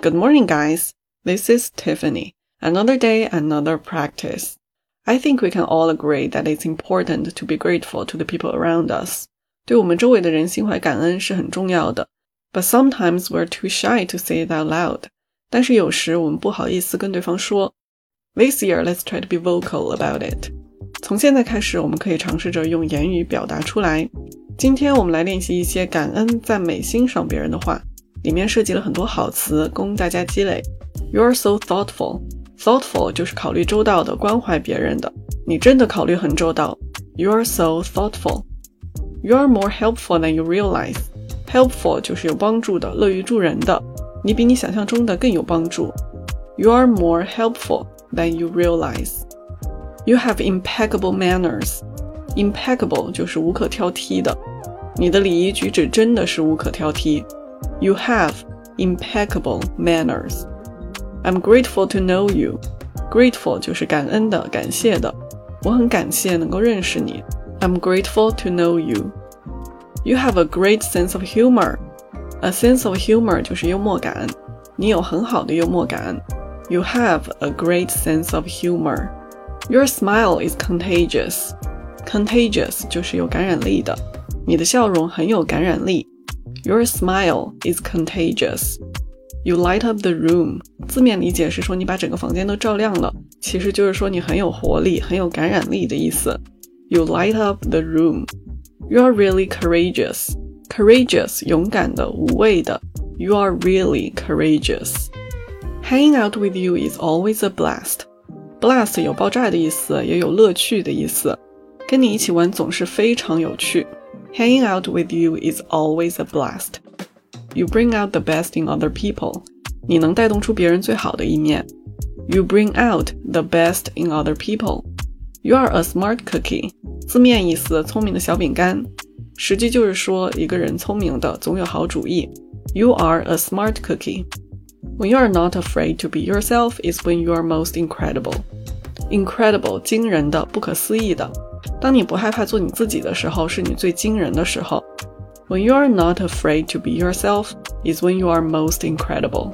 Good morning, guys. This is Tiffany. Another day, another practice. I think we can all agree that it's important to be grateful to the people around us. 对我们周围的人心怀感恩是很重要的。But sometimes we're too shy to say it out loud. 但是有时我们不好意思跟对方说。This year, let's try to be vocal about it. 从现在开始，我们可以尝试着用言语表达出来。 今天我们来练习一些感恩、赞美、欣赏别人的话。里面涉及了很多好词，供大家积累。You're so thoughtful. Thoughtful 就是考虑周到的，关怀别人的。你真的考虑很周到。You're so thoughtful. You're more helpful than you realize. Helpful 就是有帮助的，乐于助人的。你比你想象中的更有帮助。You're more helpful than you realize. You have impeccable manners. Impeccable 就是无可挑剔的。你的礼仪举止真的是无可挑剔。You have impeccable manners. I'm grateful to know you. Grateful 就是感恩的、感谢的。我很感谢能够认识你。I'm grateful to know you. You have a great sense of humor. A sense of humor 就是幽默感。你有很好的幽默感。You have a great sense of humor. Your smile is contagious. Contagious 就是有感染力的。你的笑容很有感染力。your smile is contagious. You light up the room. 字面理解是说你把整个房间都照亮了，其实就是说你很有活力、很有感染力的意思。You light up the room. You are really courageous. Courageous，勇敢的、无畏的。You are really courageous. Hanging out with you is always a blast. Blast 有爆炸的意思，也有乐趣的意思。 跟你一起玩总是非常有趣。Hanging out with you is always a blast. You bring out the best in other people. 你能带动出别人最好的一面。You bring out the best in other people. You are a smart cookie. 字面意思聪明的小饼干，实际就是说一个人聪明的，总有好主意。You are a smart cookie. When you are not afraid to be yourself is when you are most incredible. Incredible，惊人的，不可思议的。 当你不害怕做你自己的时候，是你最惊人的时候。When you are not afraid to be yourself is when you are most incredible.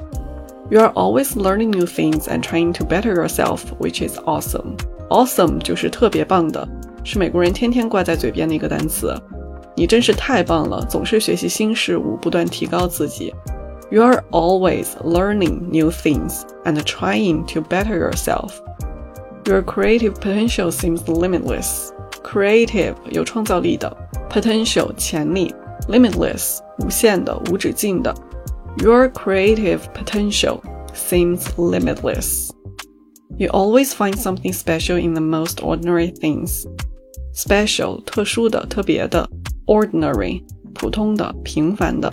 You are always learning new things and trying to better yourself, which is awesome. Awesome 就是特别棒的，是美国人天天挂在嘴边的一个单词。你真是太棒了，总是学习新事物，不断提高自己。You are always learning new things and trying to better yourself. Your creative potential seems limitless. Creative 有创造力的，potential 潜力，limitless 无限的、无止境的。Your creative potential seems limitless. You always find something special in the most ordinary things. Special 特殊的、特别的，ordinary 普通的、平凡的。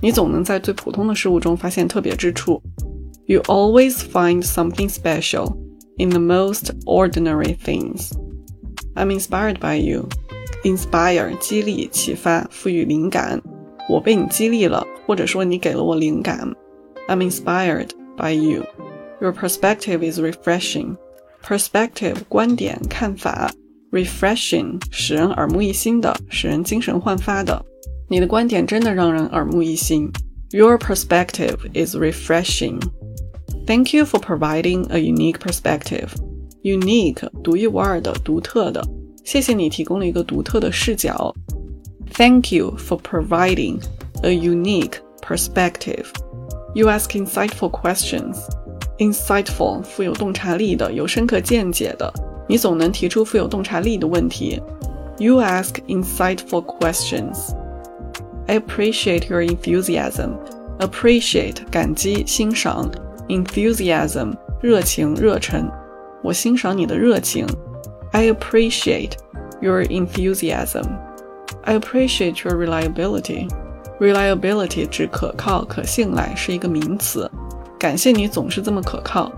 你总能在最普通的事物中发现特别之处。You always find something special in the most ordinary things. I'm inspired by you. Inspire 激励、启发、赋予灵感。我被你激励了，或者说你给了我灵感。I'm inspired by you. Your perspective is refreshing. Perspective 观点、看法，refreshing 使人耳目一新的，使人精神焕发的。你的观点真的让人耳目一新。Your perspective is refreshing. Thank you for providing a unique perspective. Unique 独一无二的、独特的。谢谢你提供了一个独特的视角。Thank you for providing a unique perspective. You ask insightful questions. Insightful 富有洞察力的、有深刻见解的。你总能提出富有洞察力的问题。You ask insightful questions. I appreciate your enthusiasm. Appreciate 感激、欣赏，enthusiasm 热情、热忱。 我欣赏你的热情。I appreciate your enthusiasm. I appreciate your reliability. Reliability 指可靠、可信赖，是一个名词。感谢你总是这么可靠。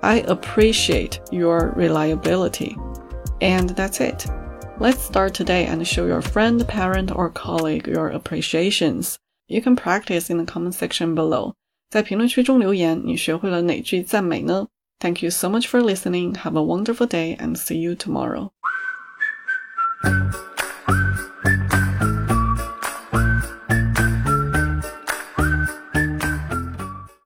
I appreciate your reliability. And that's it. Let's start today and show your friend, parent, or colleague your appreciations. You can practice in the comment section below. 在评论区中留言，你学会了哪句赞美呢 ？Thank you so much for listening. Have a wonderful day and see you tomorrow.